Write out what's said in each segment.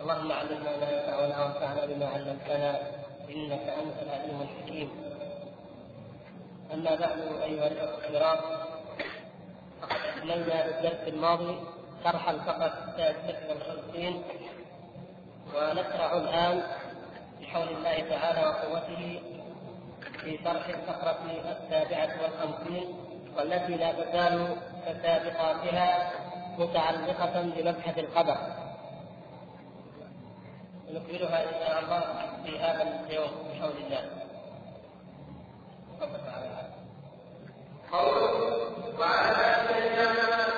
اللهم علمنا ما ينفعنا وانفعنا بما علمتنا إنك أنت العليم الحكيم. أما بعد أيها الأخوة الكرام فقد اكملنا في الدرس الماضي شرح الفقره السادسه والخمسين ونشرع الآن بحول الله تعالى وقوته في شرح الفقره السابعة والخمسين والتي لا تزال كسابقاتها متعلقة بمبحث القدر نكملها إن شاء الله في هذا اليوم بحول الله. قوله وعلى سيدنا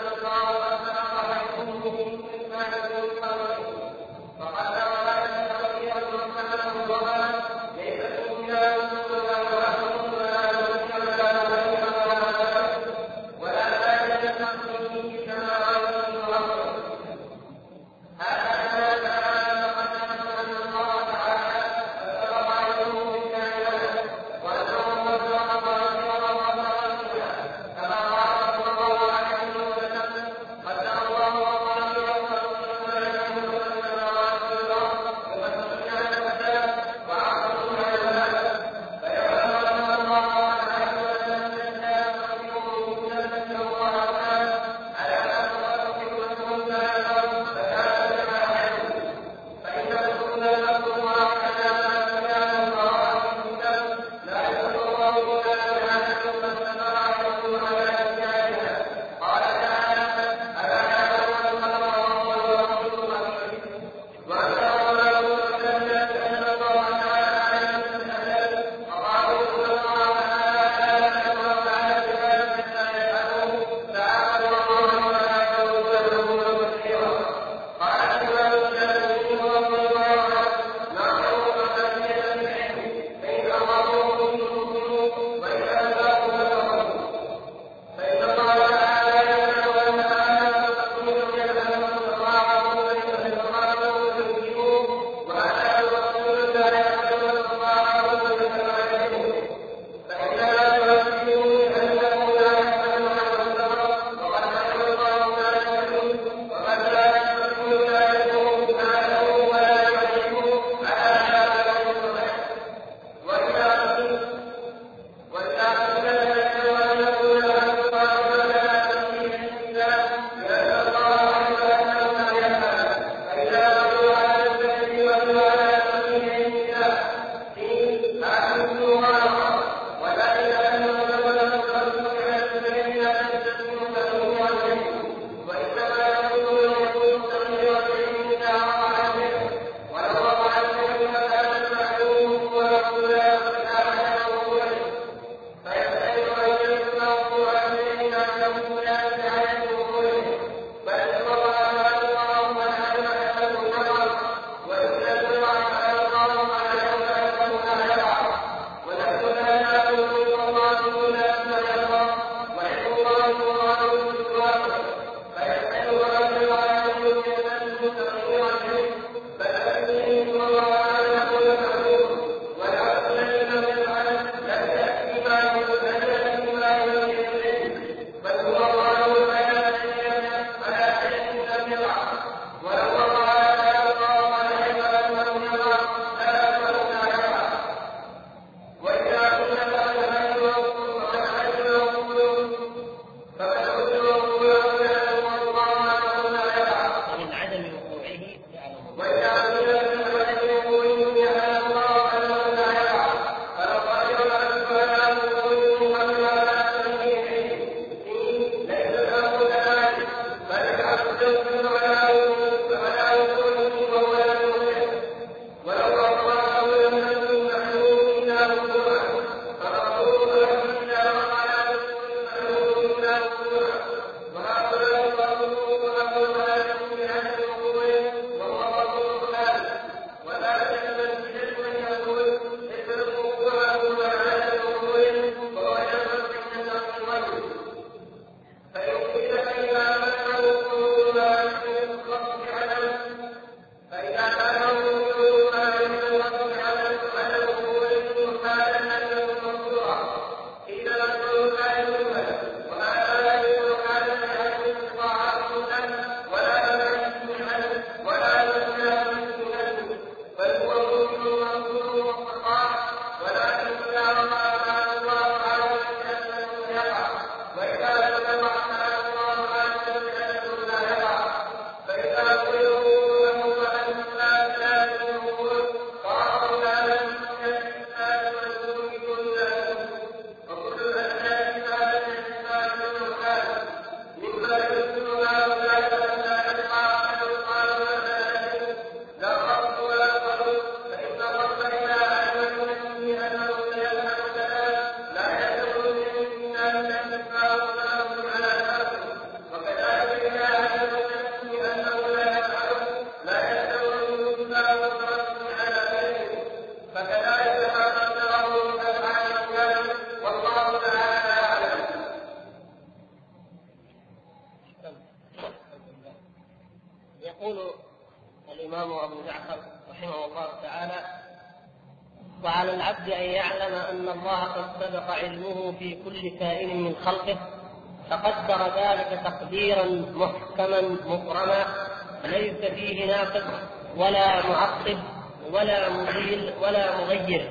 مغير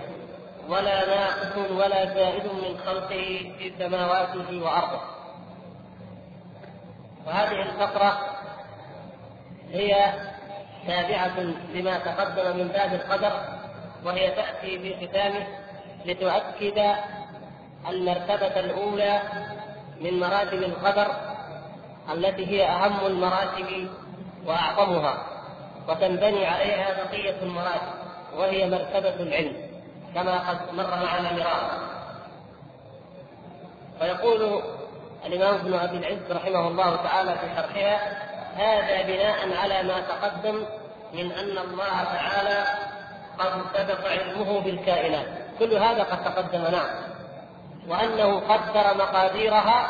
ولا ناقص ولا زائد من خلقه في سماواته وأرضه. وهذه الفقرة هي تابعة لما تقدم من باب القدر وهي تأتي في ختامه لتؤكد المرتبة الأولى من مراتب القدر التي هي أهم المراتب وأعظمها وتنبني عليها بقية المراتب وهي مرتبة العلم. كما قد مر معنا مرارا. ويقول الإمام ابن أبي العز رحمه الله تعالى في شرحها هذا بناء على ما تقدم من أن الله تعالى قد سبق علمه بالكائنات. كل هذا قد تقدم نعم. وأنه قدر مقاديرها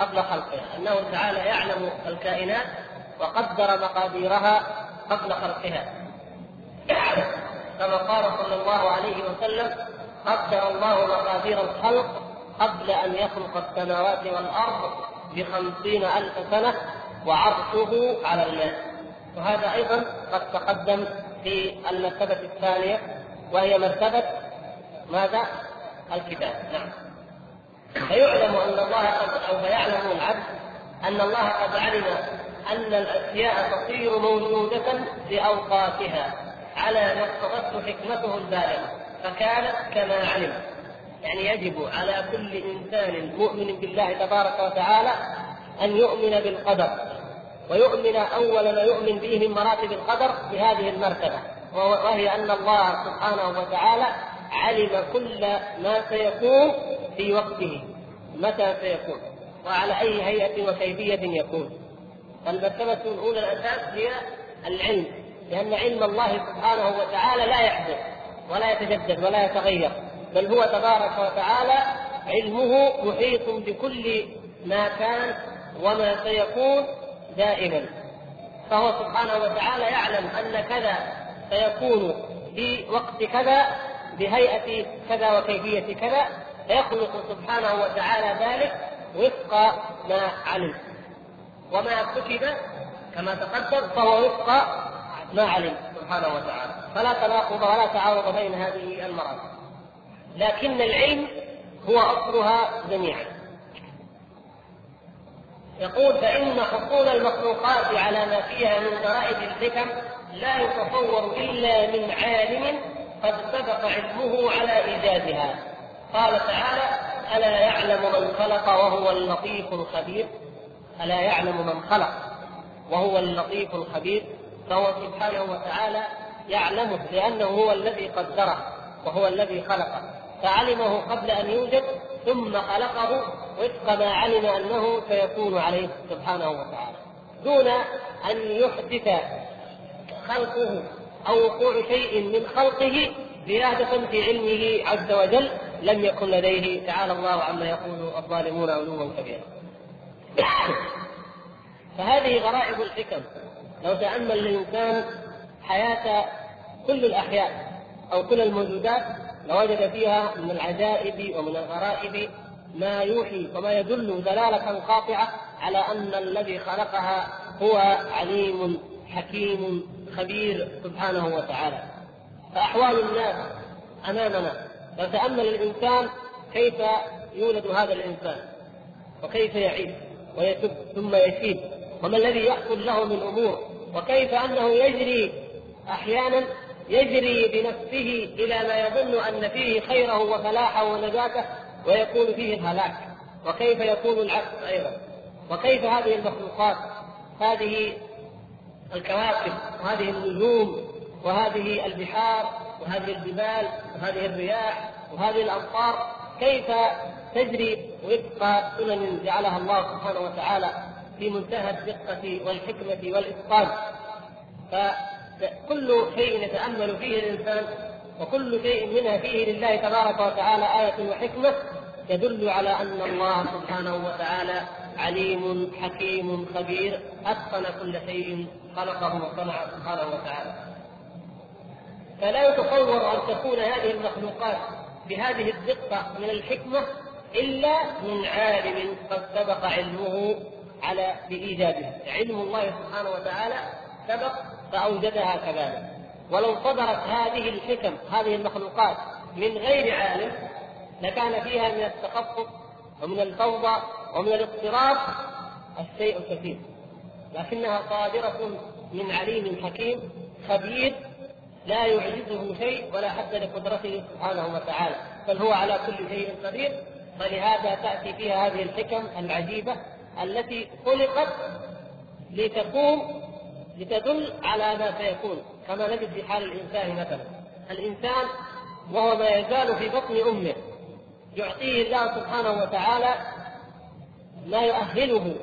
قبل خلقها. أنه تعالى يعلم الكائنات وقدر مقاديرها قبل خلقها. كما قال صلى الله عليه وسلم قدر الله مقادير الخلق قبل أن يخلق السماوات والأرض بخمسين ألف سنة وعرشه على الماء. وهذا أيضا قد تقدم في المرتبة الثانية وهي مرتبة ماذا؟ الكتاب. نعم. فيعلم أن الله قد أو فيعلم العبد أن الله قد علم أن الأشياء تصير موجودة بأوقاتها. على ما اقتضته حكمته البالغة فكانت كما علم. يعني يجب على كل إنسان مؤمن بالله تبارك وتعالى أن يؤمن بالقدر ويؤمن أول ما يؤمن به من مراتب القدر بهذه المرتبة وهي أن الله سبحانه وتعالى علم كل ما سيكون في وقته. متى سيكون؟ وعلى أي هيئة وكيفية يكون؟ فالمرتبة الأولى الأساس هي العلم. لأن علم الله سبحانه وتعالى لا يحدث ولا يتجدد ولا يتغير بل هو تبارك وتعالى علمه محيط بكل ما كان وما سيكون دائما. فهو سبحانه وتعالى يعلم أن كذا سيكون في وقت كذا بهيئة كذا وكيفية كذا فيخلق سبحانه وتعالى ذلك وفق ما علم. وما كتب كما تقدم فهو وفق ما علم سبحانه وتعالى. فلا تناقض ولا تعارض بين هذه المراتب. لكن العلم هو أصلها جميعا. يقول فإن حصول المخلوقات على ما فيها من غرائب الحكم لا يتصور إلا من عالم قد سبق علمه على إيجادها. قال تعالى ألا يعلم من خلق وهو اللطيف الخبير؟ ألا يعلم من خلق وهو اللطيف الخبير؟ فهو سبحانه وتعالى يعلمه لأنه هو الذي قدره وهو الذي خلقه. فعلمه قبل أن يوجد ثم خلقه وفق ما علم أنه سيكون عليه سبحانه وتعالى. دون أن يحدث خلقه أو وقوع شيء من خلقه زيادة في علمه عز وجل لم يكن لديه. تعالى الله عما يقول الظالمون علوا كبيرا. فهذه غرائب الحكم. لو تأمل الإنسان حياة كل الأحياء أو كل الموجودات لوجد فيها من العجائب ومن الغرائب ما يوحي وما يدل دلالة قاطعة على أن الذي خلقها هو عليم حكيم خبير سبحانه وتعالى. فأحوال الناس أمامنا. لو تأمل الإنسان كيف يولد هذا الإنسان؟ وكيف يعيش؟ ويتب ثم يشيب وما الذي يحصل له من أمور؟ وكيف أنه يجري أحيانا يجري بنفسه إلى ما يظن أن فيه خيره وفلاحه ونجاته ويكون فيه الهلاك. وكيف يكون العكس أيضا؟ وكيف هذه المخلوقات؟ هذه الكواكب وهذه النجوم وهذه البحار وهذه الجبال وهذه الرياح وهذه الأمطار. كيف تجري وفق سنن جعلها الله سبحانه وتعالى في منتهى الدقة والحكمة والإتقان. فكل شيء يتأمل فيه الإنسان وكل شيء منها فيه لله تبارك وتعالى آية وحكمة يدل على أن الله سبحانه وتعالى عليم حكيم خبير أتقن كل شيء خلقه وصنع سبحانه وتعالى. فلا يتصور أن تكون هذه المخلوقات بهذه الدقة من الحكمة إلا من عالم قد سبق علمه على بايجادها علم الله سبحانه وتعالى سبق فأوجدها كذلك. ولو صدرت هذه الحكم هذه المخلوقات من غير عالم لكان فيها من التخصص ومن الفوضى ومن الاضطراب الشيء الكثير. لكنها صادرة من عليم حكيم خبير لا يعجزه شيء ولا حد لقدرته سبحانه وتعالى. بل هو على كل شيء قدير. فلهذا تأتي فيها هذه الحكم العجيبة التي خلقت لتقوم لتدل على ما سيكون كما نجد في حال الإنسان مثلا. الإنسان وهو ما يزال في بطن أمه يعطيه الله سبحانه وتعالى ما يؤهله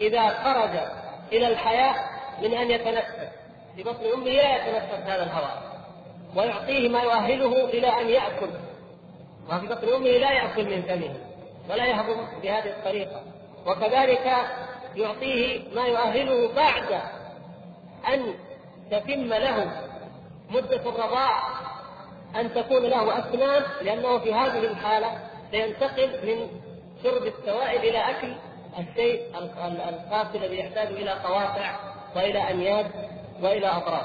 إذا خرج إلى الحياة من أن يتنفس. في بطن أمه لا يتنفس هذا الهواء ويعطيه ما يؤهله إلى أن يأكل. وفي بطن أمه لا يأكل من فمه ولا يهضم بهذه الطريقة. وكذلك يعطيه ما يؤهله بعد أن تتم له مدة الرضاع أن تكون له أسنان لأنه في هذه الحالة سينتقل من شرب السوائل إلى أكل الشيء القاسي الذي يحتاج إلى قواطع وإلى أنياب وإلى أطراف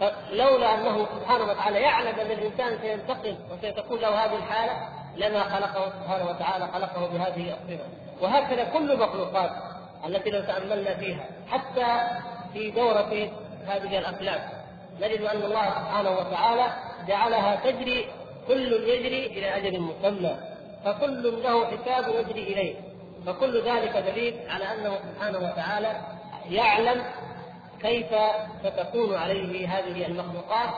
فلولا أنه سبحانه وتعالى يعلم أن الإنسان سينتقل وسيتكون له هذه الحالة لما خلقه سبحانه وتعالى خلقه بهذه الصفة. وهكذا كل المخلوقات التي لو تأملنا فيها حتى في دورة هذه الأفلام نجد أن الله سبحانه وتعالى جعلها تجري كل يجري إلى أجل مسمى فكل له حساب يجري إليه. فكل ذلك دليل على أنه سبحانه وتعالى يعلم كيف ستكون عليه هذه المخلوقات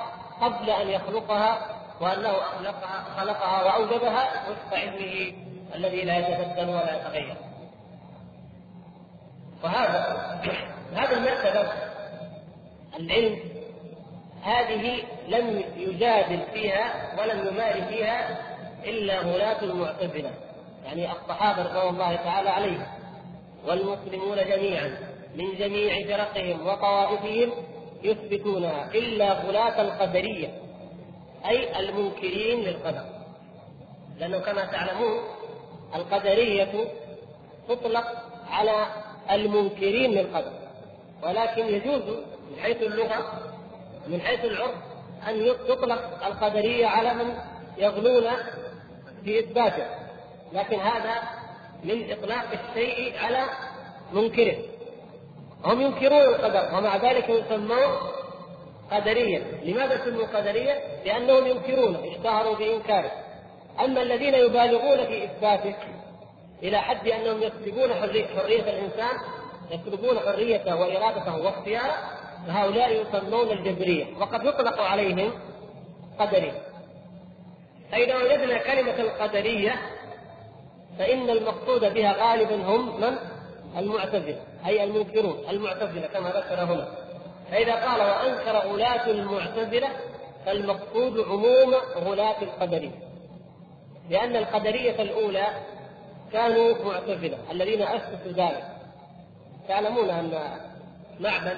قبل أن يخلقها وأنه خلقها, خلقها وأوجدها وفق علمه. الذي لا يتبدل ولا يتغير. وهذا هذه المرتبة العلم هذه لم يجادل فيها ولم يماري فيها إلا غلاة المعتزلة يعني الصحابة رضوان الله تعالى عليهم والمسلمون جميعا من جميع فرقهم وطوائفهم يثبتونها إلا غلاة القدرية أي المنكرين للقدر. لأنه كما تعلمون القدرية تطلق على المنكرين للقدر ولكن يجوز من حيث اللغة من حيث العرف أن تطلق القدرية على من يغلون في إثباته لكن هذا من إطلاق الشيء على منكره. هم ينكرون القدر ومع ذلك يسمون قدريا لماذا سموا قدريا؟ لأنهم ينكرون اشتهروا بإنكاره. أما الذين يبالغون في إثباته إلى حد أنهم يسلبون حرية, حرية الإنسان يسلبون حريته وإرادته واختياره فهؤلاء يسمون الجبرية. وقد يطلق عليهم قدري. فإذا وجدنا كلمة القدرية فإن المقصود بها غالبا هم من؟ المعتزلة أي المنكرون المعتزلة كما ذكر هنا فإذا قال وأنكر غلاة المعتزلة فالمقصود عموم غلاة القدرية. لأن القدرية الأولى كانوا معتزلة الذين أسسوا ذلك. تعلمون أن معبد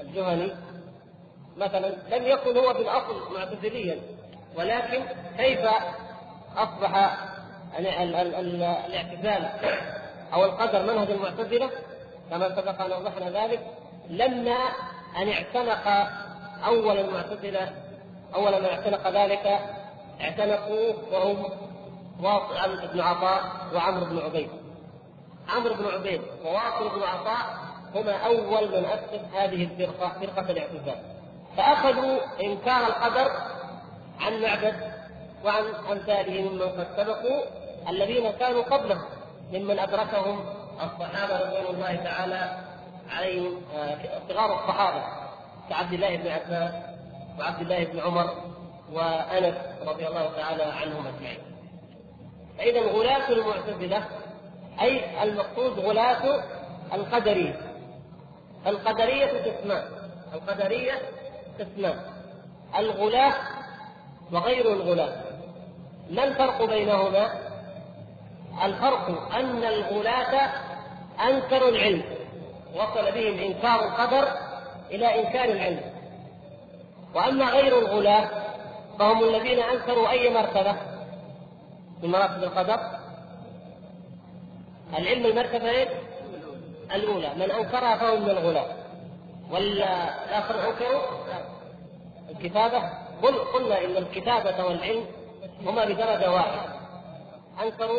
الجهني مثلا لم يكن هو في الأصل معتزليا ولكن كيف أصبح الاعتزال أو القدر منهج المعتزلة؟ كما سبق أن وضحنا ذلك لما أن اعتنق أول المعتزلة أول من اعتنق ذلك اعتنقوا وهم واصل بن عطاء وعمرو بن عبيد. عمرو بن عبيد وواصل بن عطاء هما أول من أسس هذه الفرقة فرقة الاعتزال. فأخذوا إنكار القدر عن معبد وعن أمثاله ممن قد سبقوا الذين كانوا قبلهم ممن أدركهم الصحابة رضوان الله تعالى عليهم آه، صغار الصحابة كعبد الله بن عباس وعبد الله بن عمر وأنس رضي الله تعالى عنهم أجمعين. فإذا غلاة المعتزلة أي المقصود غلاة القدرية. القدرية قسمان القدرية قسمان الغلاة وغير الغلاة ما الفرق بينهما؟ الفرق أن الغلاة أنكروا العلم. وصل بهم إنكار القدر إلى إنكار العلم. وأما غير الغلاة فهم الذين أنكروا أي مرتبة من مراتب القدر؟ العلم المرتبة إيه؟ الأولى. من أنكرها فهو من الغلاة. والآخر أنكروا؟ الكتابة. قل قلنا إن الكتابة والعلم هما بدرجة واحدة. أنكروا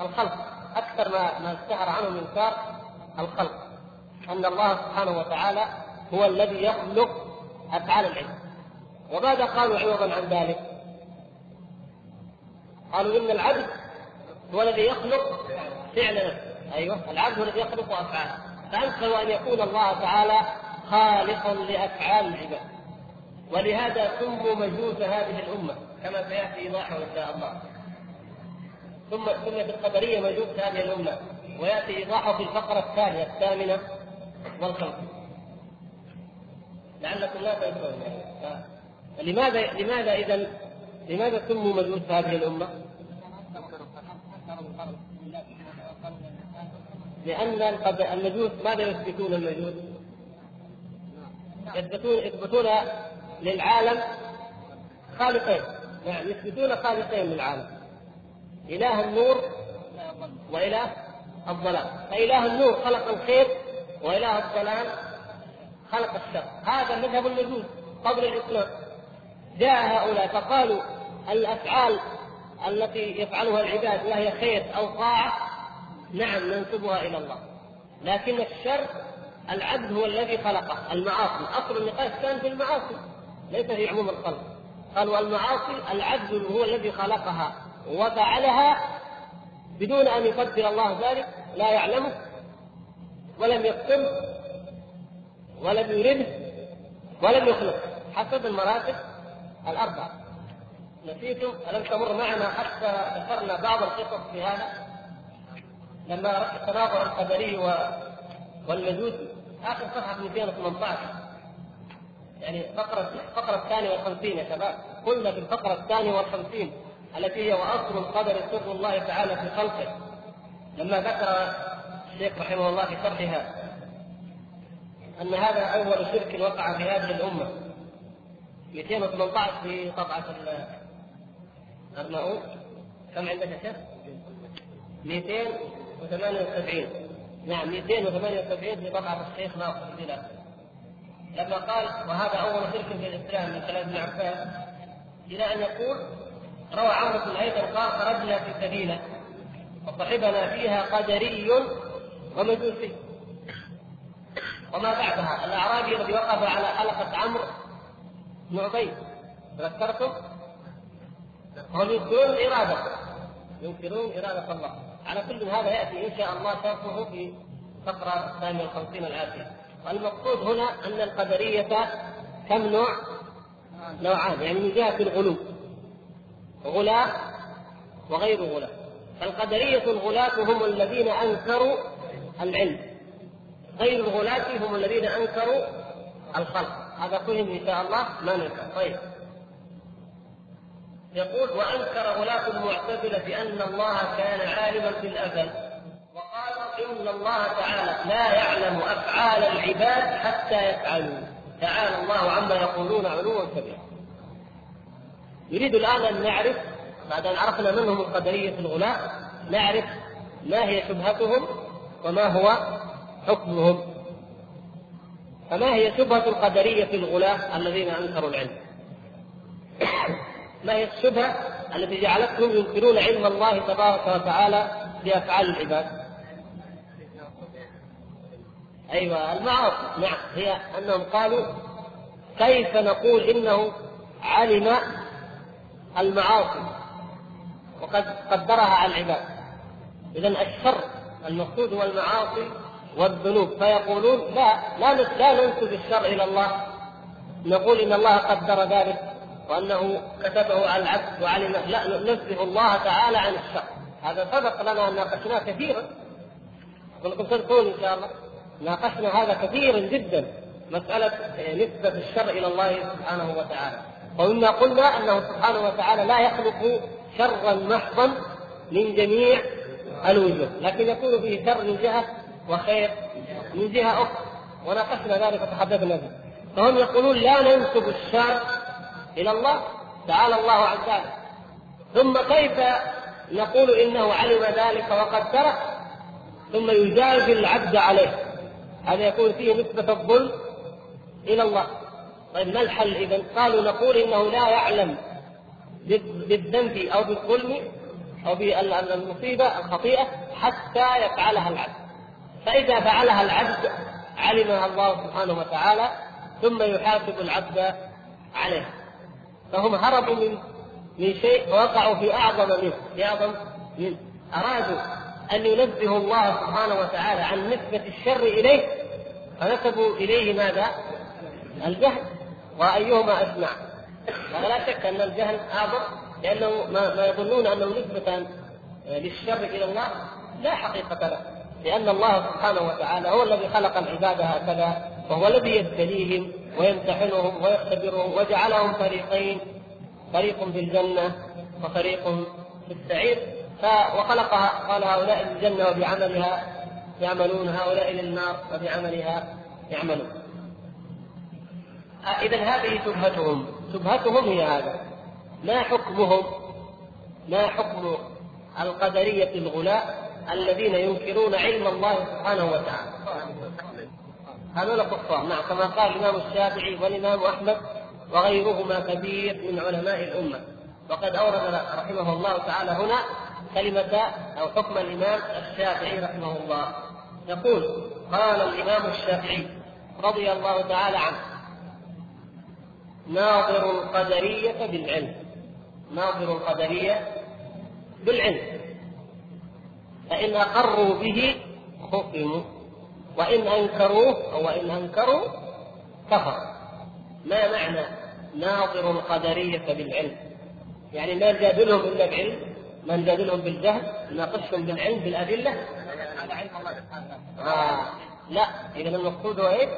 الخلق. أكثر ما ما اشتهر عنهم إنكار الخلق. أن الله سبحانه وتعالى هو الذي يخلق أفعال العلم. وماذا قالوا عوضا عن ذلك؟ قالوا إن العبد هو الذي يخلق فعل نفسه أيوه العبد هو الذي يخلق أفعاله فأنكروا أن يكون الله تعالى خالقا لأفعال العباد. ولهذا سموا مجوس هذه الأمة كما سيأتي إيضاحه إن شاء الله. ثم سميت القدرية مجوس هذه الأمة ويأتي إيضاحه في الفقرة الثانية الثامنة والخمسين لعلكم لا تنسون. لماذا لماذا إذا لماذا سموا مجوس هذه الأمة؟ لأن المجوس ماذا يثبتون المجوس؟ يثبتون يثبتون للعالم خالقين. نعم يثبتون خالقين للعالم. إله النور وإله الظلام فإله النور خلق الخير وإله الظلام خلق الشر. هذا مذهب المجوس قبل الإسلام. جاء هؤلاء فقالوا الأفعال التي يفعلها العباد وهي خير أو طاعة؟ نعم ننسبها إلى الله. لكن الشر العبد هو الذي خلقه المعاصي. أصل النقاش كان في المعاصي ليس في عموم الخلق قالوا المعاصي العبد هو الذي خلقها وفعلها بدون أن يقدر الله ذلك لا يعلمه ولم يكتب ولم يرده ولم يخلق حسب المراتب الاربعه نسيتم ألم تمر معنا حتى ذكرنا بعض القصص في هذا؟ لما تناظر القدري والمجوسي آخر صفحة 218 يعني فقرة الفقرة الثانية والخمسين يا شباب. قلنا في الفقرة الثانية والخمسين التي هي وأصل القدر سر الله تعالى في خلقه. لما ذكر الشيخ رحمه الله في شرحها أن هذا أول شرك وقع في هذه الأمة. 218 في طبعة الأرناؤوط كم عندك يا شيخ؟ 278 نعم 278 في طبعة الشيخ ناصر الدين لما قال وهذا أول شرك في الإسلام من كلام ابن عباس إلى أن يقول روى عمرو بن أيضا قال خرجنا في سبيله وصحبنا فيها قدري ومجوسي. وما بعدها الأعرابي الذي وقف على حلقة عمرو عبيد تذكرتم؟ هم ينكرون الاراده ينكرون إرادة الله. على كل هذا يأتي إن شاء الله شرحه في فقره الثانية والخمسين الاتيه والمقصود هنا أن القدرية كم نوع؟ نوعان. يعني من جهة الغلو. غلاة وغير غلاة فالقدرية الغلاة هم الذين أنكروا العلم. غير الغلاة هم الذين أنكروا الخلق. هذا فهم إن شاء الله ما ننكر طيب. يقول وأنكر غلاة المعتزلة بأن الله كان عالما في الأزل. إن الله تعالى لا يعلم أفعال العباد حتى يفعلوا. تعالى الله عما يقولون علوا كبيرا يريد الآن أن نعرف بعد أن عرفنا منهم القدرية الغلاة نعرف ما هي شبهتهم وما هو حكمهم. فما هي شبهة القدرية الغلاة الذين أنكروا العلم؟ ما هي الشبهة التي جعلتهم ينكرون علم الله تبارك وتعالى بأفعال العباد؟ أيوه المعاصي. نعم هي أنهم قالوا كيف نقول إنه علم المعاصي وقد قدرها على العباد؟ اذا الشر المقصود هو المعاصي والذنوب فيقولون لا لا لا ننسب الشر إلى الله. نقول إن الله قدر ذلك وأنه كتبه على العبد وعلم. لا ننزه الله تعالى عن الشر هذا سبق لنا ناقشناه كثيرا. ولكم تذكرون إن شاء الله ناقشنا هذا كثيرا جدا مسألة نسبة الشر إلى الله سبحانه وتعالى. ومما قلنا أنه سبحانه وتعالى لا يخلق شرا محضا من جميع الوجوه لكن يكون فيه شر من جهة وخير من جهة أخرى. وناقشنا ذلك وتحدثنا به فهم يقولون لا ننسب الشر إلى الله تعالى الله عن ذلك. ثم كيف نقول إنه علم ذلك وقد ترك؟ ثم يجازي العبد عليه. هذا يكون فيه نسبة الظلم إلى الله. طيب ما الحل إذا؟ قالوا نقول إنه لا يعلم بالذنب أو بالظلم أو بالمصيبة الخطيئة حتى يفعلها العبد. فإذا فعلها العبد علمها الله سبحانه وتعالى ثم يحاسب العبد عليه فهم هربوا من من شيء ووقعوا في أعظم منه في أعظم منه. أرادوا أن ينبهوا الله سبحانه وتعالى عن نسبة الشر إليه فنسبوا إليه ماذا؟ الجهل. وأيهما أسمع؟ لا شك أن الجهل أعظم لأنه ما, ما يظنون أنه نسبة للشر إلى الله لا حقيقة له. لأن الله سبحانه وتعالى هو الذي خلق العباد هكذا وهو الذي يبتليهم ويمتحنهم ويختبرهم وجعلهم فريقين فريق في الجنة وفريق في السعير. وخلقها قال هؤلاء للجنة وبعملها يعملون هؤلاء للنار وبعملها يعملون. إذا هذه شبهتهم شبهتهم هي هذا. ما حكمهم؟ ما حكم القدرية الغلاء؟ الذين ينكرون علم الله سبحانه وتعالى. هذول كفار. نعم كما قال الإمام الشافعي والإمام أحمد وغيرهما كبير من علماء الأمة. وقد أورد رحمه الله تعالى هنا كلمة أو حكم الإمام الشافعي رحمه الله. يقول قال الإمام الشافعي رضي الله تعالى عنه ناظر القدرية بالعلم. ناظر القدرية بالعلم. فإن أقروا به خصموا وإن أنكروه أو وإن أنكروا كفر ما معنى ناظر القدرية بالعلم؟ يعني ما نجادلهم إلا بعلم ما نجادلهم بالجهل نناقشهم بالعلم بالأدلة. على علم الله آه لا إذا المقصود هو إيه؟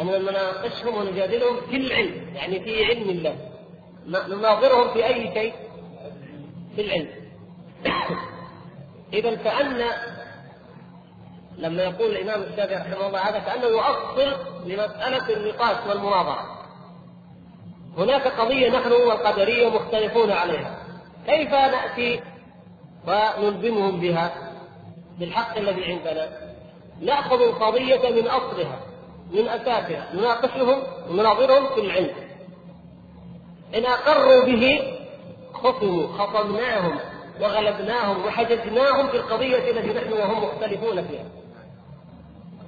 أن نناقشهم ونجادلهم في العلم يعني في علم الله. نناظرهم في أي شيء؟ في العلم. إذا كأن لما يقول الإمام الشافعي رحمه الله هذا كأنه يؤصل لمسألة النقاش والمناظرة. هناك قضية نحن والقدرية مختلفون عليها. كيف نأتي ونلزمهم بها؟ بالحق الذي عندنا. نأخذ القضية من أصلها من أساسها نناقشهم ونناظرهم في العلم. إن أقروا به خصموا خصمناهم وغلبناهم وحججناهم في القضية التي نحن وهم مختلفون فيها.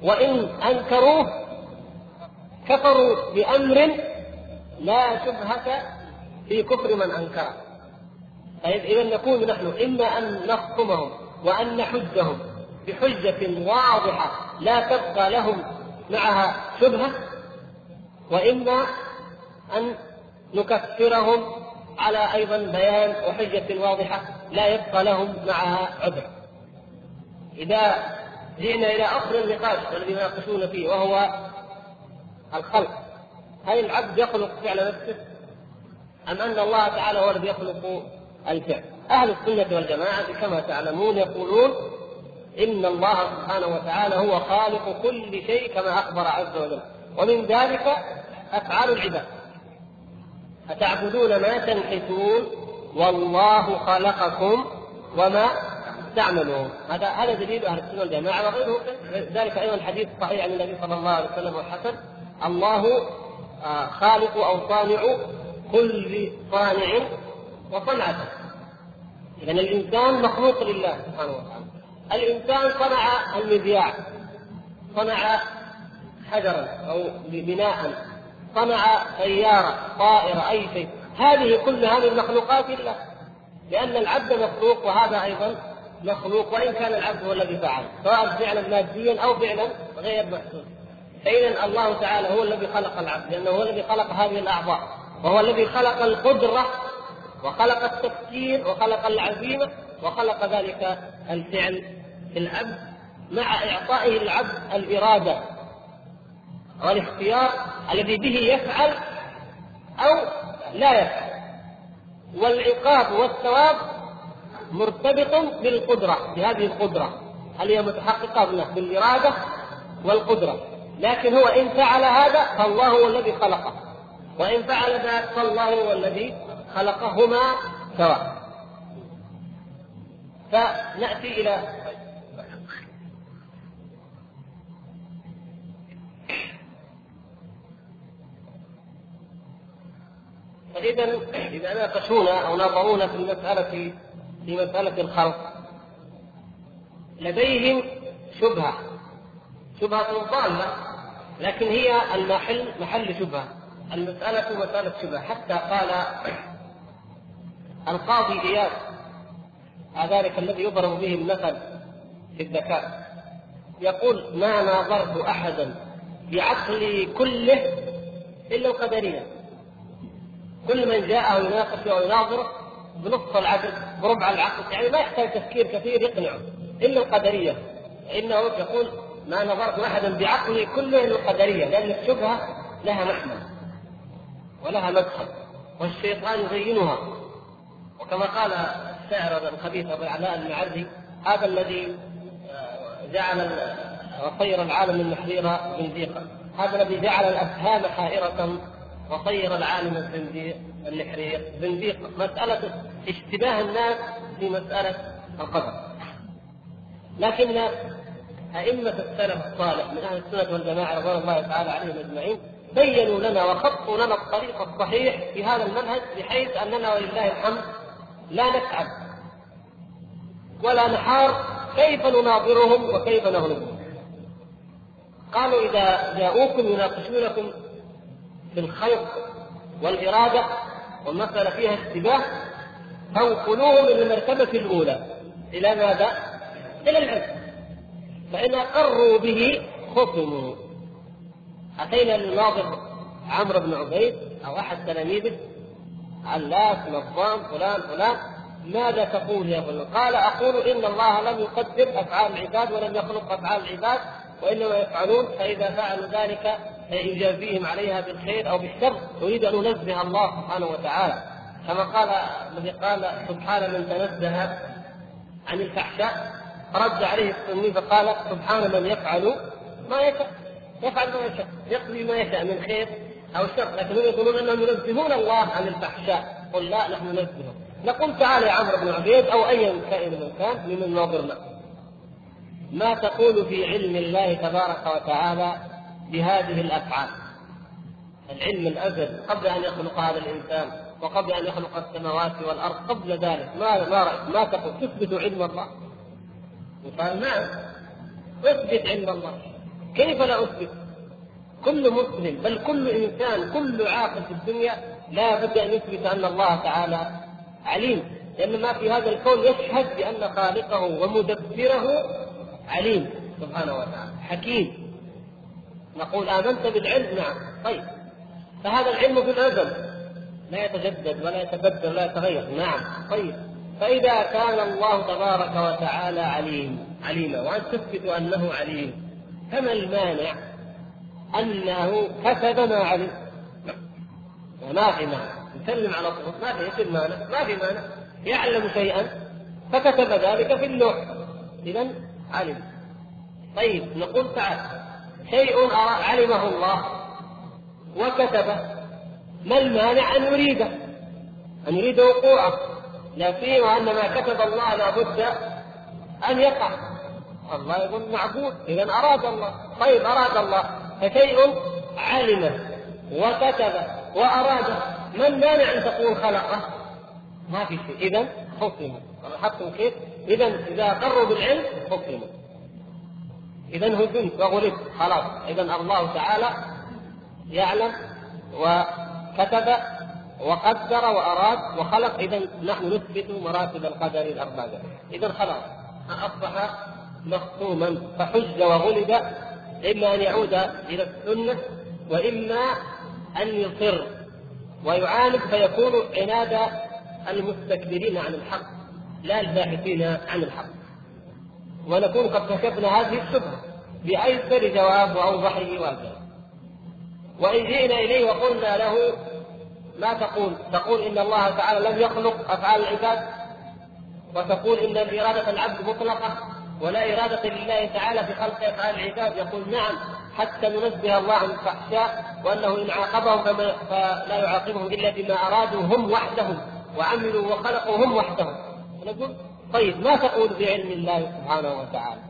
وإن أنكروه كفروا بأمر لا شبهة في كفر من أنكره. طيب إذا نكون نحن إما أن نخصمهم وأن نحجهم بحجة واضحة لا تبقى لهم معها شبهة وإما أن نكفرهم على أيضا بيان وحجة واضحة لا يبقى لهم معها عذر. إذا جئنا إلى اصل النقاش الذي يناقشون فيه وهو الخلق هل العبد يخلق فعل نفسه؟ أم أن الله تعالى هو الذي يخلق الفعل أهل السنة والجماعة كما تعلمون يقولون إن الله سبحانه وتعالى هو خالق كل شيء كما أخبر عز وجل ومن ذلك أفعال العباد أتعبدون ما تنحتون والله خلقكم وما تعملون. هذا هذا دليل أهل السنة والجماعة. وغيره. ذلك أيضا الحديث الصحيح عن النبي صلى الله عليه وسلم والحسن. الله آه، خالق أو صانع كل صانع وصنعته. إذا الإنسان مخلوق لله سبحانه وتعالى. الإنسان صنع المذياع. صنع حجرا أو بناء. صنع سيارة طائرة أي شيء. هذه كلها من مخلوقات الله. لأن العبد مخلوق وهذا أيضا مخلوق وإن كان العبد هو الذي فعل سواء فعلا ماديا أو فعلا غير محسوس فإذا الله تعالى هو الذي خلق العبد لأنه هو الذي خلق هذه الأعضاء وهو الذي خلق القدرة وخلق التفكير وخلق العزيمة وخلق ذلك الفعل. في العبد مع إعطائه العبد الإرادة والإختيار الذي به يفعل أو لا يفعل. والعقاب والثواب مرتبط بالقدرة بهذه القدرة. هل هي متحققة بالإرادة والقدرة. لكن هو إن فعل هذا فالله هو الذي خلقه. وإن فعل ذلك فالله هو الذي خلقهما سواء. فنأتي إلى فإذا إذا ناقشونا أو ناظرونا في المسألة في مسألة الخلق. لديهم شبهة شبهة ضالة لكن هي المحل محل شبهة. المسألة مسألة شبهة. حتى قال القاضي إياد ذلك الذي يضرب به المثل في الذكاء يقول ما ناظرت أحدا بعقلي كله إلا القدرية. كل من جاءه يناقش أو يناظره بنصف العقل بربع العقل. يعني ما يحتاج تفكير كثير يقنعه. إلا القدرية. انه يقول ما نظرت احدا بعقلي كله إلا القدرية لأن الشبهة لها محمل ولها مدخل والشيطان يزينها. وكما قال الشاعر الخبيث أبو علاء المعري هذا الذي آه، جعل وصير العالم المحرير زنديقا هذا الذي جعل الأفهام حائره وصير العالم الزنديق النحرير زنديق مسألة اشتباه الناس في مسألة القدر. لكن أئمة السلف الصالح من أهل السنة والجماعة رضوان الله تعالى عليهم أجمعين بينوا لنا وخطوا لنا الطريق الصحيح في هذا المنهج بحيث أننا ولله الحمد لا نتعب ولا نحار كيف نناظرهم وكيف نغلبهم. قالوا إذا جاءوكم يناقشونكم الخير والإرادة والمسألة فيها اشتباه فانقلوه من المرتبة الأولى. إلى ماذا؟ إلى العلم. فإن أقروا به خصموا. أتينا للناظر عمرو بن عبيد أو أحد تلاميذه. علاس نظام فلان فلان. ماذا تقول يا فلان؟ قال أقول إن الله لم يقدر أفعال العباد ولم يخلق أفعال العباد وإنما يفعلون فإذا فعلوا ذلك يجازيهم عليها بالخير أو بالشر نريد أن ننزه الله سبحانه وتعالى. كما قال الذي قال سبحان من تنزه عن الفحشاء رد عليه السني فقال سبحان من يفعل ما يشاء يفعل ما يشاء يقضي ما يشاء من خير أو شر. لكن هم يقولون أنهم ينزهون الله عن الفحشاء. قل لا نحن ننزهه نقول تعال يا عمرو بن عبيد أو ايا كائن من كان ممن ناظرنا. ما تقول في علم الله تبارك وتعالى بهذه الأفعال. العلم الأزل قبل أن يخلق هذا الإنسان وقبل أن يخلق السماوات والأرض قبل ذلك ما ما رايك ما تقول تثبت علم الله؟ قال نعم. أثبت علم الله. كيف لا أثبت؟ كل مسلم بل كل إنسان كل عاقل في الدنيا لا بد أن يثبت أن الله تعالى عليم. لأن ما في هذا الكون يشهد بأن خالقه ومدبره عليم سبحانه وتعالى حكيم. نقول آمنت بالعلم. نعم. طيب. فهذا العلم في الأزل. لا يتجدد ولا يتبدل ولا يتغير. نعم. طيب. فإذا كان الله تبارك وتعالى عليم عليما وأن تثبت أنه عليم فما المانع أنه كتب ما علم؟ ما في مانع. نسلم على طول. ما في مانع. ما في مانع. يعلم شيئا فكتب ذلك في اللوح إذا علم. طيب. نقول تعال. شيء علمه الله وكتبه ما المانع أن يريده أن يريد وقوعه. لا سيما ان ما كتب الله لابد أن يقع. الله يقول معبود إذا أراد الله. طيب أراد الله. فشيء علمه وكتبه وأراده. ما المانع أن تقول خلقه؟ ما في شيء. اذا حكموا لاحظتم كيف؟ اذا إذا اقروا بالعلم حكموا إذا هزمت وغلبت خلاص. إذا الله تعالى يعلم وكتب وقدر وأراد وخلق. إذا نحن نثبت مراتب القدر الأربعة. إذا خلاص أصبح مختوما فحج وغلب إما أن يعود إلى السنة وإما أن يصر. ويعاند فيكون عناد المستكبرين عن الحق لا الباحثين عن الحق. ونكون قد كشفنا هذه الشبهة بأيسر جواب واوضحه واجل وإن جئنا إليه وقلنا له ما تقول؟ تقول إن الله تعالى لم يخلق أفعال العباد وتقول إن إرادة العبد مطلقة ولا إرادة لله تعالى في خلق أفعال العباد. يقول نعم حتى ننزه الله عن الفحشاء وأنه إن عاقبهم فما فلا يعاقبهم إلا بما أرادوا هم وحدهم وعملوا وخلقوا هم وحدهم. نقول طيب ما تقول بعلم الله سبحانه وتعالى؟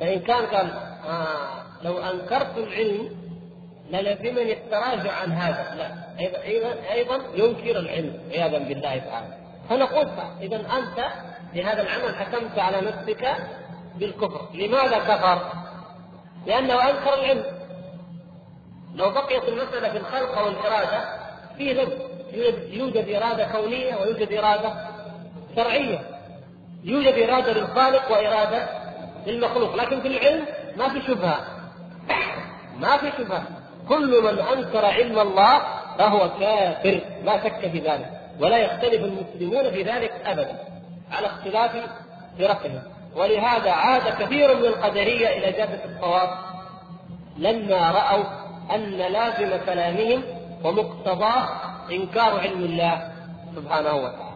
فإن كان قال آه لو انكرت العلم للزمني التراجع عن هذا. لا أيضا أيضا ينكر العلم عياذا بالله تعالى. فنقول إذا أنت بهذا العمل حكمت على نفسك بالكفر. لماذا كفر؟ لأنه أنكر العلم. لو بقيت المسألة في الخلق والإرادة في لب يوجد إرادة كونية ويوجد إرادة شرعية. يوجد إرادة للخالق وإرادة للمخلوق لكن في العلم ما في شبهة. ما في شبهة. كل من أنكر علم الله فهو كافر لا شك في ذلك ولا يختلف المسلمون في ذلك أبدا على اختلاف فرقهم. ولهذا عاد كثير من القدرية إلى جادة الصواب لما رأوا أن لازم كلامهم ومقتضاه إنكار علم الله سبحانه وتعالى.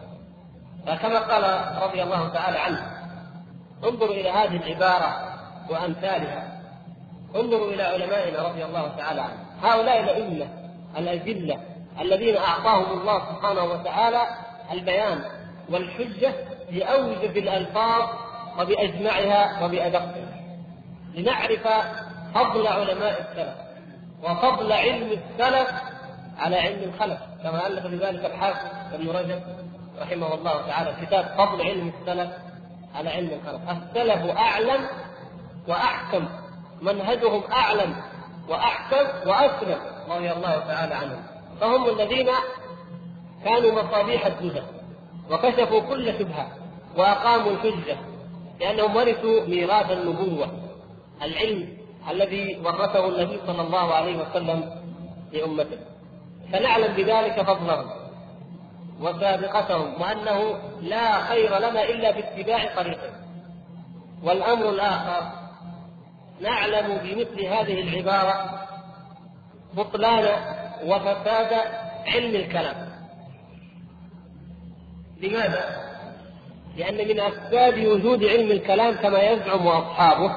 فكما قال رضي الله تعالى عنه انظروا إلى هذه العبارة وأمثالها. انظروا إلى علمائنا رضي الله تعالى عنهم. هؤلاء الأئمة الأجلة الذين أعطاهم الله سبحانه وتعالى البيان والحجة بأوجب الألفاظ وبأجمعها وبأدقها. لنعرف فضل علماء السلف وفضل علم السلف على علم الخلف كما ألف بذلك الحافظ ابن رجب رحمه الله تعالى كتاب فضل علم السلف على علم الخلف السلف أعلم وأحكم منهجهم أعلم وأحكم وأسلم رضي الله تعالى عنهم. فهم الذين كانوا مصابيح الدجى وكشفوا كل شبهة وأقاموا الحجة لأنهم ورثوا ميراث النبوة العلم الذي ورثه النبي صلى الله عليه وسلم لأمته. فنعلم بذلك فضلهم. وسابقتهم وأنه لا خير لنا إلا باتباع طريقهم والأمر الآخر نعلم بمثل هذه العبارة بطلان وفساد علم الكلام لماذا؟ لأن من أسباب وجود علم الكلام كما يزعم أصحابه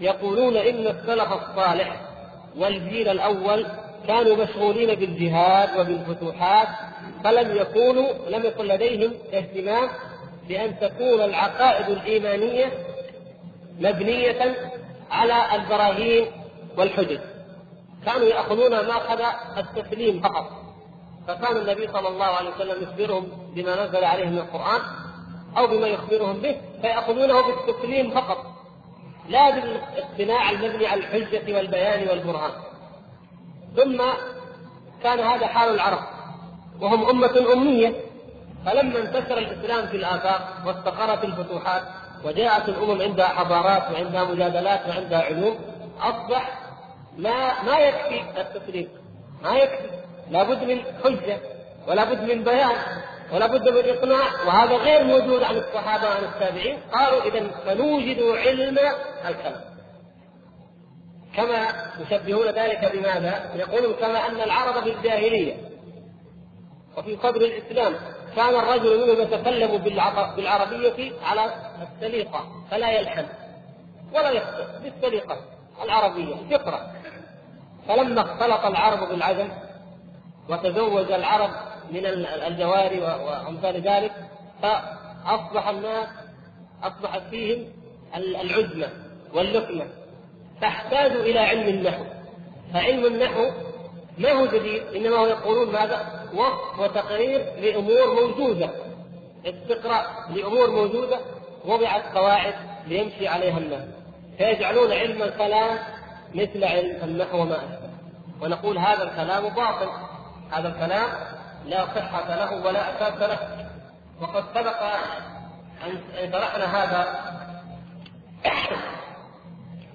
يقولون إن السلف الصالح والجيل الأول كانوا مشغولين بالجهاد وبالفتوحات فلم يكونوا لم يكن لديهم اهتمام بأن تكون العقائد الإيمانية مبنية على البراهين والحجج. كانوا يأخذون ما أخذ التسليم فقط. فكان النبي صلى الله عليه وسلم يخبرهم بما نزل عليه من القرآن أو بما يخبرهم به فيأخذونه بالتسليم فقط لا بالإقتناع المبني على الحجة والبيان والبرهان. ثم كان هذا حال العرب وهم أمة أمية. فلما انتشر الإسلام في الآفاق واستقرت الفتوحات وجاءت الأمم عندها حضارات وعندها مجادلات وعندها علوم أصبح ما ما يكفي التسليم ما يكفي لابد من حجة ولا بد من بيان ولا بد من إقناع. وهذا غير موجود عن الصحابة وعن التابعين قالوا اذا فنوجد علم الكلام. كما يشبهون ذلك بماذا؟ يقولون كما أن العرب في الجاهلية وفي قبر الإسلام كان الرجل منهم يتكلم بالعربية على السليقة فلا يلحن ولا يخطئ بالسليقة العربية فطره فلما اختلط العرب بالعجم وتزوج العرب من الجواري وأمثال ذلك فأصبح الناس أصبحت فيهم العزمه واللقمة تحتاج إلى علم النحو. فعلم النحو ما هو جديد إنما هو يقولون ماذا؟ وصف وتقرير لأمور موجودة. استقراء لأمور موجودة وضعت قواعد ليمشي عليها الناس. فيجعلون علم الكلام مثل علم النحو وما أشبه. ونقول هذا الكلام باطل. هذا الكلام لا صحة له ولا أساس له. وقد سبق أن شرحنا هذا.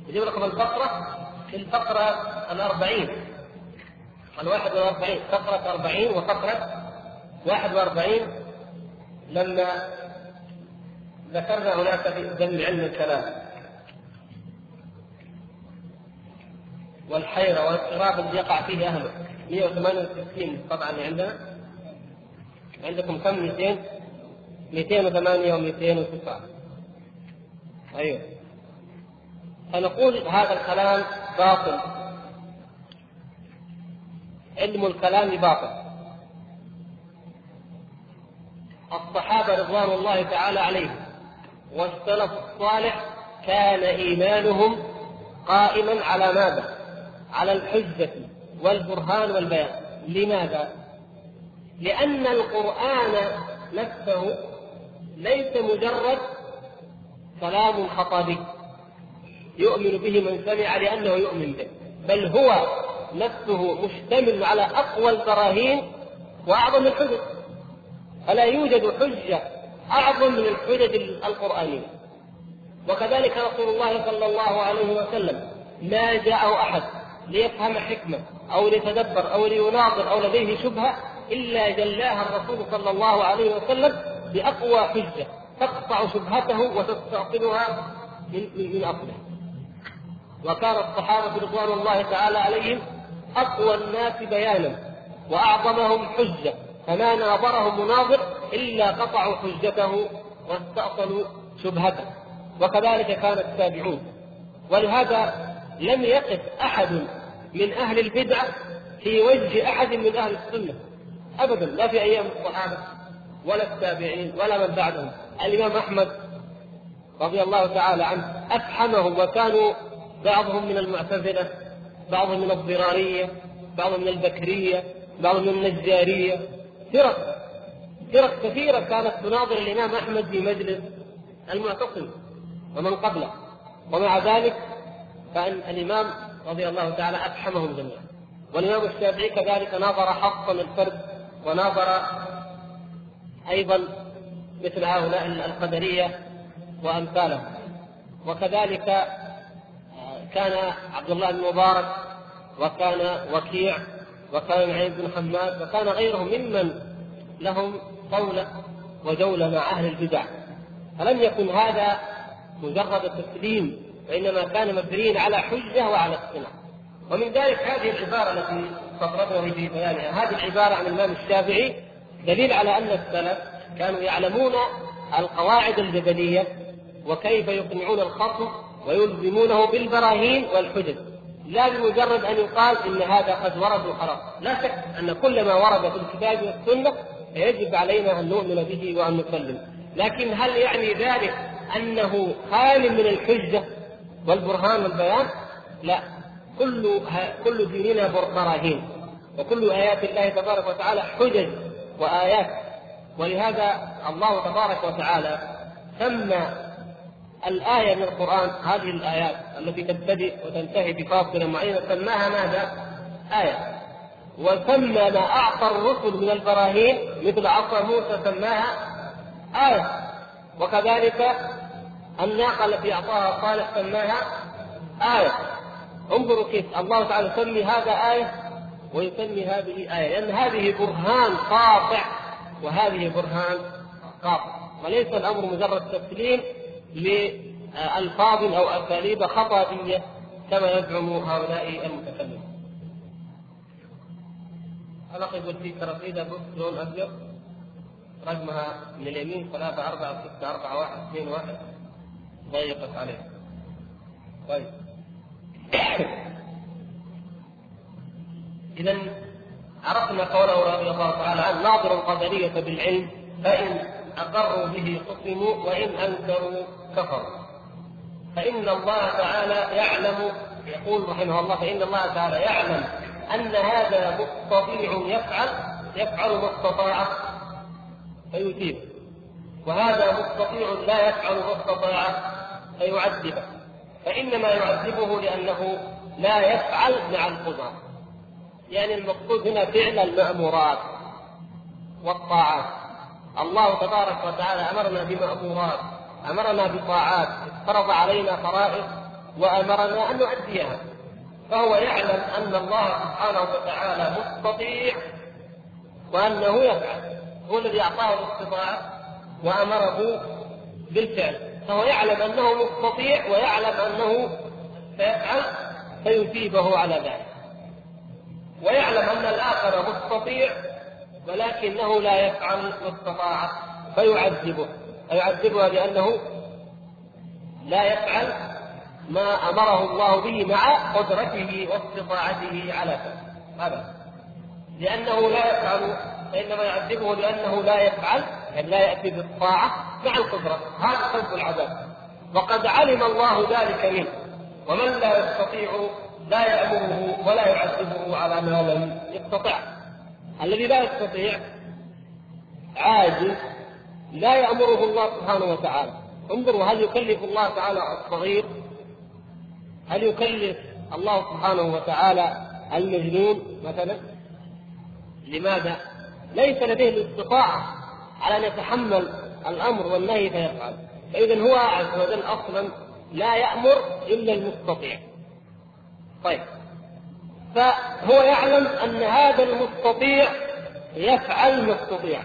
يجيب لكم الفقرة في الفقرة الأربعين. الواحد والأربعين. فقرة أربعين وفقرة واحد وأربعين. لما ذكرنا هناك في ذم علم الكلام. والحيرة والاضطراب الذي يقع فيه أهله 168 طبعا عندنا. عندكم كم؟ 200 208 و209 أيوه فنقول هذا الكلام باطل علم الكلام باطل الصحابة رضوان الله تعالى عليهم والسلف الصالح كان إيمانهم قائما على ماذا؟ على الحجة والبرهان والبيان لماذا؟ لأن القرآن نفسه ليس مجرد كلام خطابي يؤمن به من سمع لأنه يؤمن به. بل هو نفسه مشتمل على أقوى البراهين وأعظم الحجج. فلا يوجد حجة أعظم من الحجج القرآنية. وكذلك رسول الله صلى الله عليه وسلم ما جاءه أحد ليفهم حكمة أو ليتدبر أو ليناظر أو لديه شبهة إلا جلاها الرسول صلى الله عليه وسلم بأقوى حجة تقطع شبهته وتستعقلها من من أصله. وكان الصحابة رضوان الله تعالى عليهم أقوى الناس بيانا وأعظمهم حجة فما ناظرهم مناظر إلا قطعوا حجته واستأصلوا شبهته. وكذلك كان التابعون. ولهذا لم يقف أحد من أهل البدعة في وجه أحد من أهل السنة. أبدا لا في أيام الصحابة ولا التابعين ولا من بعدهم. الإمام أحمد رضي الله تعالى عنه أفحمهم وكانوا بعضهم من المعتزلة بعضهم من الضرارية بعضهم من البكرية بعضهم من النجارية. فرق فرق كثيرة كانت تناظر الإمام أحمد في مجلس المعتصم ومن قبله. ومع ذلك فإن الإمام رضي الله تعالى أفحمهم جميعا. والإمام الشافعي كذلك ناظر حقا الفرد وناظر أيضا مثل هؤلاء القدرية وأمثالهم. وكذلك كان عبد الله بن مبارك وكان وكيع وكان عيد بن حماد وكان غيرهم ممن لهم قولة وجولة مع أهل البدع. فلم يكن هذا مجرد تسليم وإنما كان مبنيا على حجة وعلى اقتناع ومن ذلك هذه العبارة التي استطردنا في بيانها. هذه العبارة عن الإمام الشافعي دليل على أن السلف كانوا يعلمون القواعد الجدلية وكيف يقنعون الخصم ويلزمونه بالبراهين والحجج. لا بمجرد أن يقال إن هذا قد ورد وخلاص لا شك أن كل ما ورد في الكتاب والسنة يجب علينا أن نؤمن به وأن نسلم. لكن هل يعني ذلك أنه خال من الحجة والبرهان والبيان؟ لا. كل كل ديننا براهين. وكل آيات الله تبارك وتعالى حجج وآيات. ولهذا الله تبارك وتعالى سمى الآية من القرآن هذه الآيات التي تبتدئ وتنتهي بفاصلة معينة سماها ماذا؟ آية. وسمى ما أعطى الرسل من البراهين مثل عصا موسى سماها آية. وكذلك الناقة التي أعطاها صالح سماها آية. انظروا كيف الله تعالى يسمي هذا آية ويسمي هذه آية. لأن هذه برهان قاطع وهذه برهان قاطع. وليس الأمر مجرد تسليم لألفاظ أو أساليب خطابية كما يزعم هؤلاء المتكلمون. الأخ يقول في كرافيدة بوكس لون أبيض رقمها من اليمين ثلاثة أربعة ستة أربعة واحد اثنين واحد ضيقت عليه. طيب. إذا عرفنا قوله رضي الله تعالى عنه ناظر القدرية بالعلم فإن أقروا به قسموا وإن أنكروا كفروا. فإن الله تعالى يعلم يقول رحمه الله فإن الله تعالى يعلم أن هذا مستطيع يفعل يفعل ما استطاع فيثيب وهذا مستطيع لا يفعل ما استطاع فيعذبه. فإنما يعذبه لأنه لا يفعل مع القدرة يعني المقصود هنا فعل المأمورات والطاعات. الله تبارك وتعالى أمرنا بمأمورات أمرنا بطاعات فرض علينا فرائض وأمرنا أن نؤديها. فهو يعلم أن الله سبحانه وتعالى مستطيع وأنه يفعل. هو الذي أعطاه الاستطاعة وأمره بالفعل. فهو يعلم أنه مستطيع ويعلم أنه سيفعل فيثيبه على ذلك. ويعلم أن الآخر مستطيع ولكنه لا يفعل ما استطاع فيعذبه. فيعذبها بأنه لا يفعل ما أمره الله به مع قدرته واستطاعته على فعله هذا. لأنه لا يفعل فإنما يعذبه لأنه لا يفعل يعني لا يأتي بالطاعة مع القدرة. هذا سبب العذاب. وقد علم الله ذلك منه. ومن لا يستطيع لا يأمره ولا يعذبه على ما لم يستطع. الذي لا يستطيع عاجز لا يأمره الله سبحانه وتعالى. انظروا هل يكلف الله تعالى الصغير؟ هل يكلف الله سبحانه وتعالى المجنون مثلا؟ لماذا؟ ليس لديه الاستطاعة على أن يتحمل الأمر والنهي فيفعل. فاذا هو عز وجل أصلا لا يأمر إلا المستطيع. طيب. فهو يعلم أن هذا المستطيع يفعل ما استطيع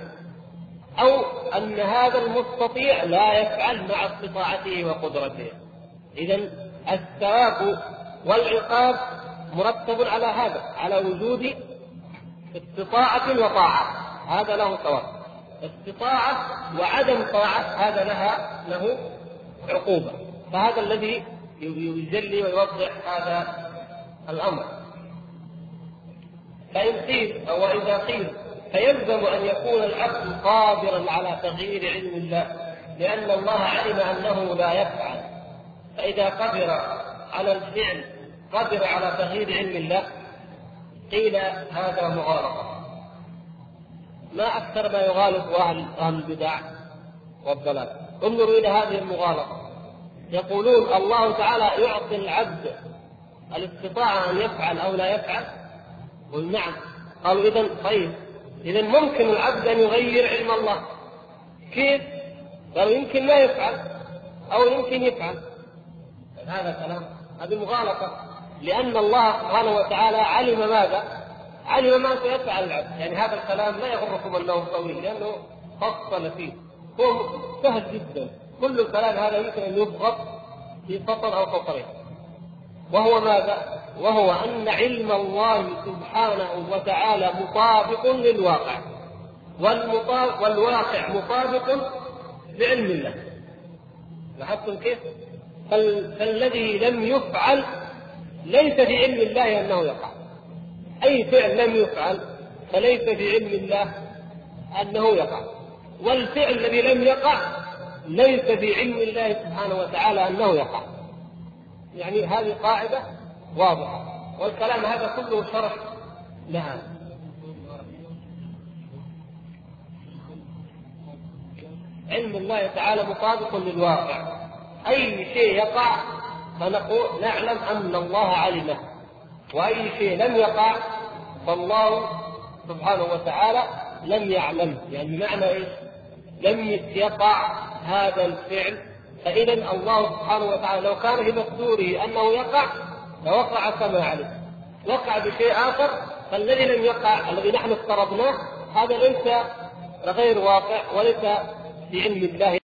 أو أن هذا المستطيع لا يفعل مع استطاعته وقدرته. اذا الثواب والعقاب مرتب على هذا على وجود استطاعة وطاعة. هذا له ثواب. استطاعة وعدم طاعة هذا لها له عقوبة. فهذا الذي يجلي ويوضح هذا الأمر. فإن قيل أو إذا قيل فيلزم أن يكون العبد قادرا على تغيير علم الله لأن الله علم أنه لا يفعل. فإذا قدر على الفعل قدر على تغيير علم الله قيل هذا مغالطة. ما أكثر ما يغالط أهل البدع والضلال. انظروا إلى هذه المغالطة. يقولون الله تعالى يعطي العبد الاستطاعة أن يفعل أو لا يفعل قل نعم. قالوا إذا طيب. إذا ممكن العبد أن يغير علم الله. كيف؟ قالوا يمكن لا يفعل أو يمكن يفعل. هذا كلام. هذه مغالطة. لأن الله سبحانه وتعالى علم ماذا؟ علم ما سيفعل العبد، يعني هذا الكلام لا يغركم أنه طويل لأنه فصل فيه، هو سهل جدا، كل الكلام هذا يمكن أن يضغط في سطر أو سطرين. وهو ماذا؟ وهو أن علم الله سبحانه وتعالى مطابق للواقع. والواقع مطابق لعلم الله. لاحظتم كيف؟ فالذي لم يفعل ليس في علم الله أنه يقع أي فعل لم يفعل فليس في علم الله أنه يقع والفعل الذي لم يقع ليس في علم الله سبحانه وتعالى أنه يقع يعني هذه قاعدة واضحه والكلام هذا كله شرح لها. علم الله تعالى مطابق للواقع. أي شيء يقع فنقول نعلم أن الله علمه. وأي شيء لم يقع فالله سبحانه وتعالى لم يعلم. يعني معنى إيش؟ لم يقع هذا الفعل. فإذا الله سبحانه وتعالى لو كان في مقدوره أنه يقع لوقع كما علم وقع بشيء آخر فالذي لم يقع الذي نحن افترضناه هذا ليس غير واقع وليس في علم الله